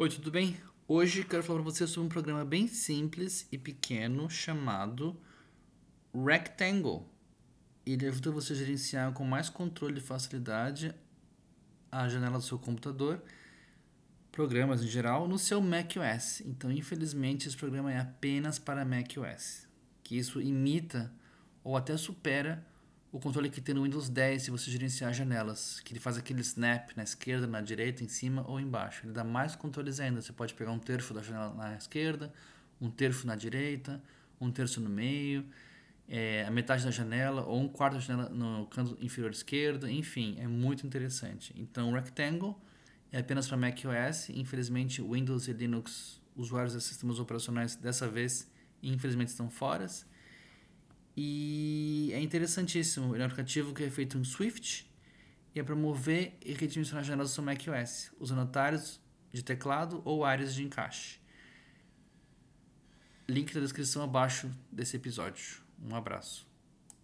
Oi, tudo bem? Hoje quero falar para você sobre um programa bem simples e pequeno chamado Rectangle. Ele ajuda você a gerenciar com mais controle e facilidade a janela do seu computador, programas em geral, no seu macOS. Então, infelizmente, esse programa é apenas para macOS, que isso imita ou até supera o controle que tem no Windows 10 se você gerenciar janelas, que ele faz aquele snap na esquerda, na direita, em cima ou embaixo. Ele dá mais controles ainda. Você pode pegar um terço da janela na esquerda, um terço na direita, um terço no meio, é, a metade da janela ou um quarto da janela no canto inferior esquerdo. Enfim, é muito interessante. Então, o Rectangle é apenas para macOS. Infelizmente, Windows e Linux, usuários de sistemas operacionais dessa vez, infelizmente estão fora. E é interessantíssimo. Ele é um aplicativo que é feito em Swift e é para mover e redimensionar janelas do macOS, usando atalhos de teclado ou áreas de encaixe. Link na descrição abaixo desse episódio. Um abraço.